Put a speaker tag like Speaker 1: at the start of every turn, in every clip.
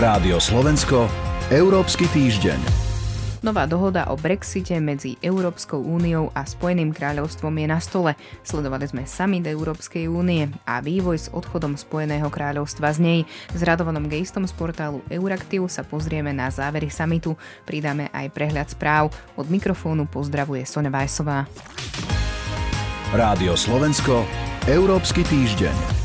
Speaker 1: Rádio Slovensko, Európsky týždeň.
Speaker 2: Nová dohoda o Brexite medzi Európskou úniou a Spojeným kráľovstvom je na stole. Sledovali sme summit Európskej únie a vývoj s odchodom Spojeného kráľovstva z nej. S Radovanom Gejstom z portálu Euraktiv sa pozrieme na závery summitu. Pridáme aj prehľad správ. Od mikrofónu pozdravuje Sonja Vajsová.
Speaker 1: Rádio Slovensko, Európsky týždeň.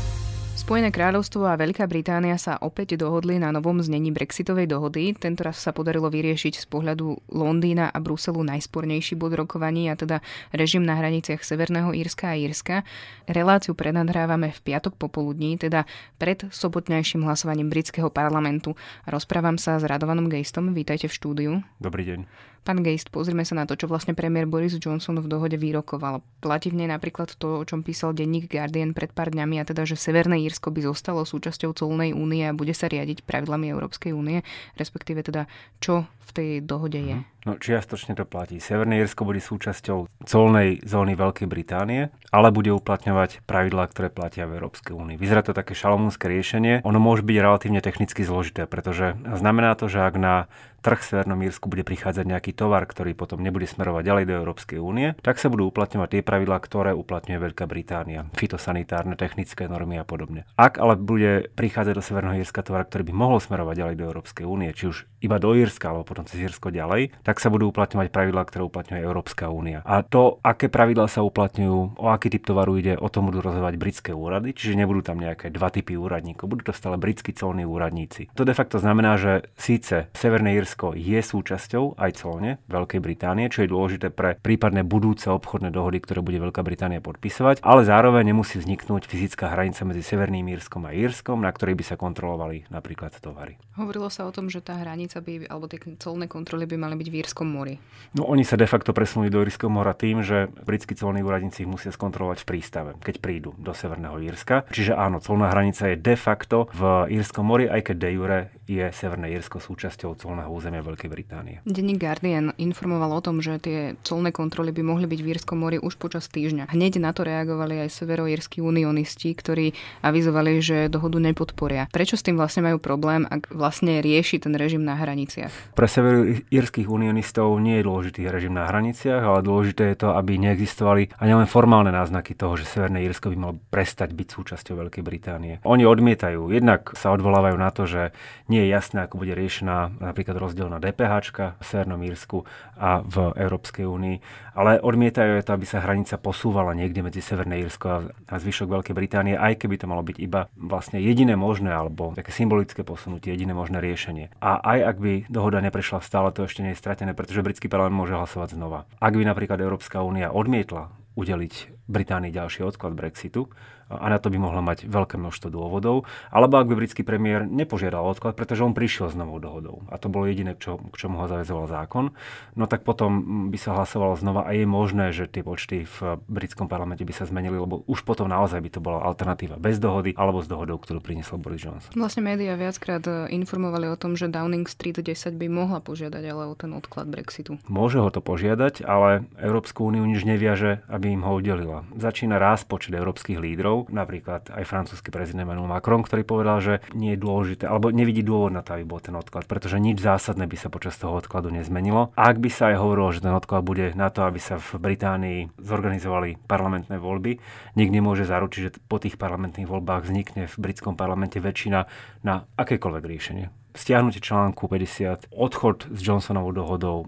Speaker 2: Spojené kráľovstvo a Veľká Británia sa opäť dohodli na novom znení Brexitovej dohody. Tento raz sa podarilo vyriešiť z pohľadu Londýna a Bruselu najspornejší bod rokovaní, a teda režim na hraniciach Severného Írska a Írska. Reláciu prednahrávame v piatok popoludní, teda pred sobotnejším hlasovaním britského parlamentu. Rozprávam sa s Radovanom Gejstom. Vítajte v štúdiu.
Speaker 3: Dobrý deň.
Speaker 2: Pán Geist, pozrime sa na to, čo vlastne premiér Boris Johnson v dohode vyrokoval. Platí v nej napríklad to, o čom písal denník Guardian pred pár dňami, a teda, že Severné Írsko by zostalo súčasťou colnej únie a bude sa riadiť pravidlami Európskej únie, respektíve teda, čo v tej dohode je. Mhm.
Speaker 3: No čiastočne to platí. Severné Írsko bude súčasťou colnej zóny Veľkej Británie, ale bude uplatňovať pravidlá, ktoré platia v Európskej únii. Vyzerá to také šalomúnske riešenie. Ono môže byť relatívne technicky zložité, pretože znamená to, že ak na trh Severnom Írsku bude prichádzať nejaký tovar, ktorý potom nebude smerovať ďalej do Európskej únie, tak sa budú uplatňovať tie pravidlá, ktoré uplatňuje Veľká Británia. Fitosanitárne, technické normy a podobne. Ak ale bude prichádzať do Severného Írska tovar, ktorý by mohol smerovať ďalej do Európskej únie, či už iba do Írska alebo potom cez Írsko ďalej, tak sa budú uplatňovať pravidlá, ktoré uplatňuje Európska únia. A to, aké pravidlá sa uplatňujú, o aký typ tovaru ide, o tom budú rozhodovať britské úrady, čiže nebudú tam nejaké dva typy úradníkov, budú to stále britskí colní úradníci. To de facto znamená, že síce Severné Írsko je súčasťou aj colne Veľkej Británie, čo je dôležité pre prípadné budúce obchodné dohody, ktoré bude Veľká Británia podpisovať, ale zároveň nemusí vzniknúť fyzická hranica medzi Severným Írskom a Írskom, na ktorej by sa kontrolovali napríklad tovary.
Speaker 2: Hovorilo sa o tom, že tá hranica by, alebo tie colné kontroly by mali byť v Írskom mori.
Speaker 3: No oni sa de facto presunuli do Írskeho mora tým, že britskí colní úradníci ich musia skontrolovať v prístave, keď prídu do Severného Írska. Čiže áno, colná hranica je de facto v Írskom mori, aj keď de jure je Severné Írsko súčasťou colného územia Veľkej Británie.
Speaker 2: Denník Guardian informoval o tom, že tie colné kontroly by mohli byť v Írskom mori už počas týždňa. Hneď na to reagovali aj severoírsky unionisti, ktorí avizovali, že dohodu nepodporia. Prečo s tým vlastne majú problém, ak vlastne rieši ten režim na hraniciach?
Speaker 3: Pre severoírskych unionistov nie je dôležitý režim na hraniciach, ale dôležité je to, aby neexistovali ani len formálne náznaky toho, že Severné Írsko by malo prestať byť súčasťou Veľkej Británie. Oni odmietajú, jednak sa odvolávajú na to, že nie je jasné, ako bude riešená napríklad rozdiel na DPH v Severnom Írsku a v Európskej únii, ale odmietajú to, aby sa hranica posúvala niekde medzi Severné Írsko a zvyšok Veľkej Británie, aj keby to malo byť iba vlastne jediné možné alebo také symbolické posunutie, jediné možné riešenie. A aj ak by dohoda neprešla, stále to ešte nie je stratené, pretože že britský parlament môže hlasovať znova. Ak by napríklad Európska únia odmietla udeliť Británii ďalší odklad Brexitu, a na to by mohlo mať veľké množstvo dôvodov. Alebo ak by britský premiér nepožiadal odklad, pretože on prišiel s novou dohodou a to bolo jediné, čo, k čomu ho zavezoval zákon, no tak potom by sa hlasovalo znova a je možné, že tie počty v britskom parlamente by sa zmenili, lebo už potom naozaj by to bola alternatíva bez dohody alebo s dohodou, ktorú priniesol Boris Johnson.
Speaker 2: Vlastne médiá viackrát e, informovali o tom, že Downing Street 10 by mohla požiadať ale o ten odklad Brexitu.
Speaker 3: Môže ho to požiadať, ale Európsku úniu nič neviaže, aby im ho udelila. Začína rásť počet európskych lídrov, štátov, napríklad aj francúzsky prezident Emmanuel Macron, ktorý povedal, že nie je dôležité, alebo nevidí dôvod na to, aby bol ten odklad, pretože nič zásadné by sa počas toho odkladu nezmenilo. Ak by sa aj hovorilo, že ten odklad bude na to, aby sa v Británii zorganizovali parlamentné voľby, nikto nemôže zaručiť, že po tých parlamentných voľbách vznikne v britskom parlamente väčšina na akékoľvek riešenie stiahnutie článku 50, odchod s Johnsonovou dohodou,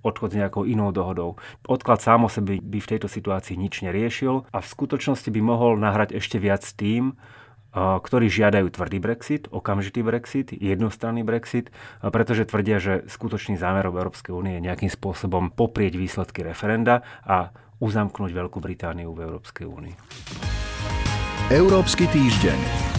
Speaker 3: odchod s nejakou inou dohodou. Odklad sám o sebe by v tejto situácii nič neriešil a v skutočnosti by mohol nahrať ešte viac tým, ktorí žiadajú tvrdý Brexit, okamžitý Brexit, jednostranný Brexit, pretože tvrdia, že skutočný zámer Európskej únie je nejakým spôsobom poprieť výsledky referenda a uzamknúť Veľkú Britániu v Európskej únii.
Speaker 1: Európsky týždeň.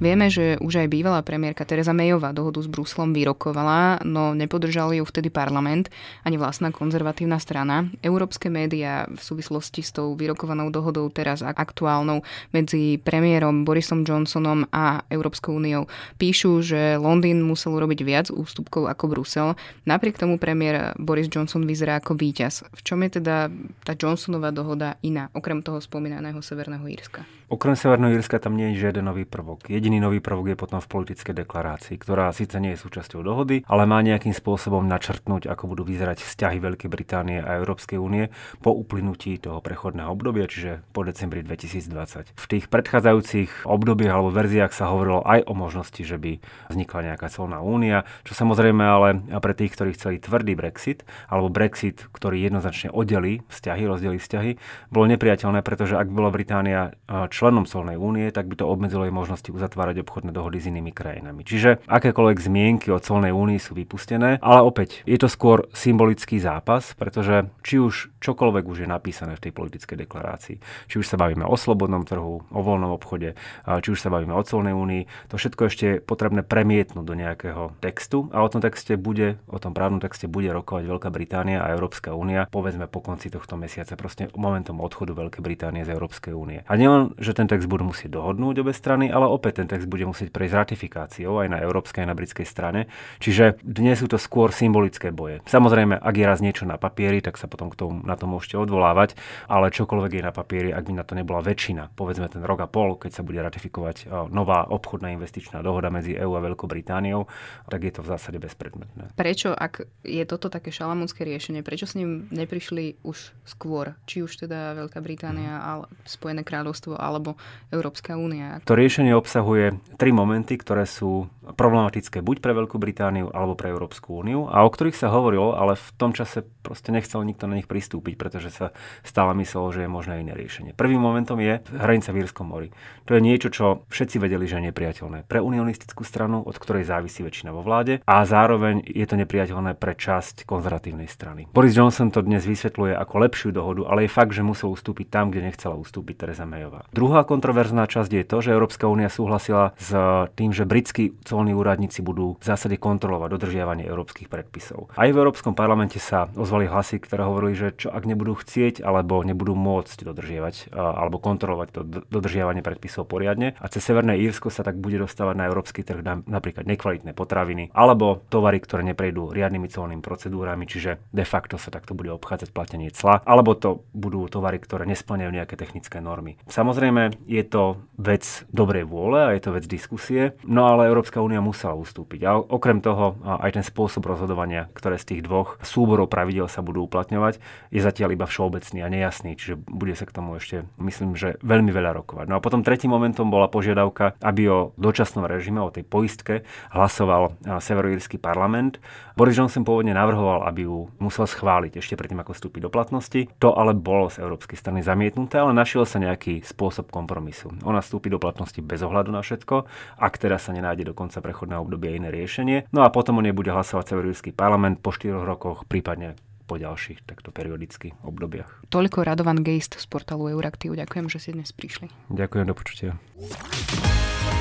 Speaker 2: Vieme, že už aj bývalá premiérka Teresa Mayová dohodu s Bruslom vyrokovala, no nepodržali ju vtedy parlament ani vlastná konzervatívna strana. Európske médiá v súvislosti s tou vyrokovanou dohodou teraz aktuálnou medzi premiérom Borisom Johnsonom a Európskou úniou píšu, že Londýn musel urobiť viac ústupkov ako Brusel. Napriek tomu premiér Boris Johnson vyzerá ako víťaz. V čom je teda tá Johnsonová dohoda iná, okrem toho spomínaného Severného Írska?
Speaker 3: Okrem Severného Írska tam nie je žiaden nový prvok. Jediný jediný nový prvok je potom v politickej deklarácii, ktorá síce nie je súčasťou dohody, ale má nejakým spôsobom načrtnúť, ako budú vyzerať vzťahy Veľkej Británie a Európskej únie po uplynutí toho prechodného obdobia, čiže po decembri 2020. V tých predchádzajúcich obdobiach alebo verziách sa hovorilo aj o možnosti, že by vznikla nejaká colná únia, čo samozrejme ale pre tých, ktorí chceli tvrdý Brexit, alebo Brexit, ktorý jednoznačne oddelí vzťahy, rozdelí vzťahy, bolo nepriateľné, pretože ak bola Británia členom colnej únie, tak by to obmedzilo jej možnosti uzatvárať obchodné dohody s inými krajinami. Čiže akékoľvek zmienky o colnej únii sú vypustené, ale opäť je to skôr symbolický zápas, pretože či už čokoľvek už je napísané v tej politickej deklarácii, či už sa bavíme o slobodnom trhu, o voľnom obchode, či už sa bavíme o colnej únii, to všetko ešte je potrebné premietnúť do nejakého textu a o tom texte bude, o tom právnom texte bude rokovať Veľká Británia a Európska únia, povedzme po konci tohto mesiaca, proste momentom odchodu Veľkej Británie z Európskej únie. A nielen, že ten text budú musieť dohodnúť obe strany, ale opäť ten text bude musieť prejsť ratifikáciou aj na európskej, aj na britskej strane. Čiže dnes sú to skôr symbolické boje. Samozrejme, ak je raz niečo na papieri, tak sa potom k tomu, na to môžete odvolávať, ale čokoľvek je na papieri, ak by na to nebola väčšina, povedzme ten rok a pol, keď sa bude ratifikovať nová obchodná investičná dohoda medzi EÚ a Veľkou Britániou, tak je to v zásade bezpredmetné.
Speaker 2: Prečo, ak je toto také šalamúnske riešenie, prečo s ním neprišli už skôr? Či už teda Veľká Británia, mm. ale Spojené kráľovstvo alebo Európska únia.
Speaker 3: To riešenie obsahuje tri momenty, ktoré sú problematické buď pre Veľkú Britániu alebo pre Európsku úniu a o ktorých sa hovorilo, ale v tom čase proste nechcel nikto na nich pristúpiť, pretože sa stále myslelo, že je možné iné riešenie. Prvým momentom je hranica v Írskom mori. To je niečo, čo všetci vedeli, že je nepriateľné pre unionistickú stranu, od ktorej závisí väčšina vo vláde a zároveň je to nepriateľné pre časť konzervatívnej strany. Boris Johnson to dnes vysvetľuje ako lepšiu dohodu, ale je fakt, že musel ustúpiť tam, kde nechcela ustúpiť Teresa Mayová. Druhá kontroverzná časť je to, že Európska únia súhlasila s tým, že britskí colní úradníci budú v zásade kontrolovať dodržiavanie európskych predpisov. Aj v Európskom parlamente sa ozvali hlasy, ktoré hovorili, že čo ak nebudú chcieť alebo nebudú môcť dodržiavať alebo kontrolovať to dodržiavanie predpisov poriadne a cez Severné Írsko sa tak bude dostávať na európsky trh napríklad nekvalitné potraviny alebo tovary, ktoré neprejdú riadnymi colnými procedúrami, čiže de facto sa takto bude obchádzať platenie cla, alebo to budú tovary, ktoré nesplňajú nejaké technické normy. Samozrejme, je to vec dobrej vôle a je to vec diskusie, no ale Európska únia musela ustúpiť. A okrem toho aj ten spôsob rozhodovania, ktoré z tých dvoch súborov pravidel sa budú uplatňovať, je zatiaľ iba všeobecný a nejasný, čiže bude sa k tomu ešte, myslím, že veľmi veľa rokovať. No a potom tretím momentom bola požiadavka, aby o dočasnom režime, o tej poistke hlasoval severoírsky parlament. Boris Johnson pôvodne navrhoval, aby ju musel schváliť ešte predtým, ako vstúpi do platnosti. To ale bolo z európskej strany zamietnuté, ale našiel sa nejaký spôsob kompromisu. Ona vstúpi do platnosti bez ohľadu na všetko, ak teda sa nenájde do konca prechodného obdobia iné riešenie. No a potom o nej bude hlasovať severoírsky parlament po 4 rokoch, prípadne po ďalších takto periodicky obdobiach.
Speaker 2: Toľko Radovan Geist z portálu Euraktiv. Ďakujem, že ste dnes prišli.
Speaker 3: Ďakujem, do počutia.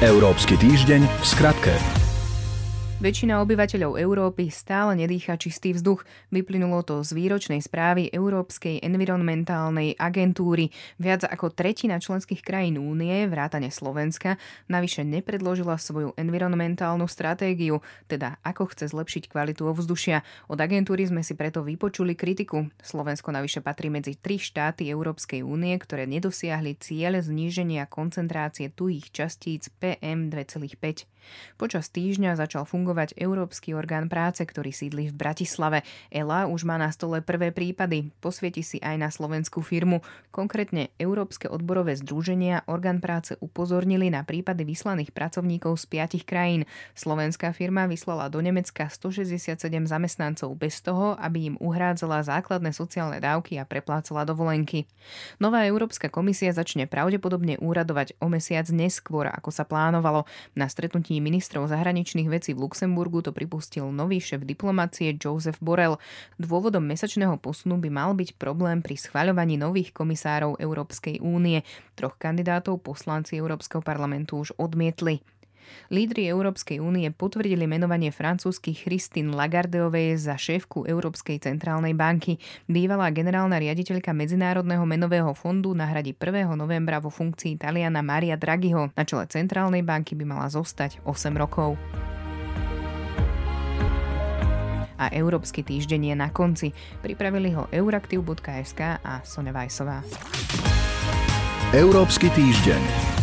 Speaker 1: Európsky týždeň v skratke.
Speaker 2: Väčšina obyvateľov Európy stále nedýcha čistý vzduch. Vyplynulo to z výročnej správy Európskej environmentálnej agentúry. Viac ako tretina členských krajín únie, vrátane Slovenska, navyše nepredložila svoju environmentálnu stratégiu, teda ako chce zlepšiť kvalitu ovzdušia. Od agentúry sme si preto vypočuli kritiku. Slovensko navyše patrí medzi tri štáty Európskej únie, ktoré nedosiahli cieľ zníženia koncentrácie tuhých častíc PM2,5. Počas týždňa začal fungovať Európsky orgán práce, ktorý sídli v Bratislave. ELA už má na stole prvé prípady. Posvieti si aj na slovenskú firmu. Konkrétne Európske odborové združenia orgán práce upozornili na prípady vyslaných pracovníkov z piatich krajín. Slovenská firma vyslala do Nemecka 167 zamestnancov bez toho, aby im uhrádzala základné sociálne dávky a preplácala dovolenky. Nová Európska komisia začne pravdepodobne úradovať o mesiac neskôr, ako sa plánovalo. Na stretnutí ministrov zahraničných vecí v Luxemburgu to pripustil nový šéf diplomácie Joseph Borrell. Dôvodom mesačného posunu by mal byť problém pri schvaľovaní nových komisárov Európskej únie. Troch kandidátov poslanci Európskeho parlamentu už odmietli. Lídry Európskej únie potvrdili menovanie francúzskych Christine Lagardeovej za šéfku Európskej centrálnej banky. Bývalá generálna riaditeľka Medzinárodného menového fondu nahradí 1. novembra vo funkcii Taliana Maria Draghiho. Na čele centrálnej banky by mala zostať 8 rokov a Európsky týždeň je na konci. Pripravili ho euraktiv.sk a Sonja Vajsová.
Speaker 1: Európsky týždeň.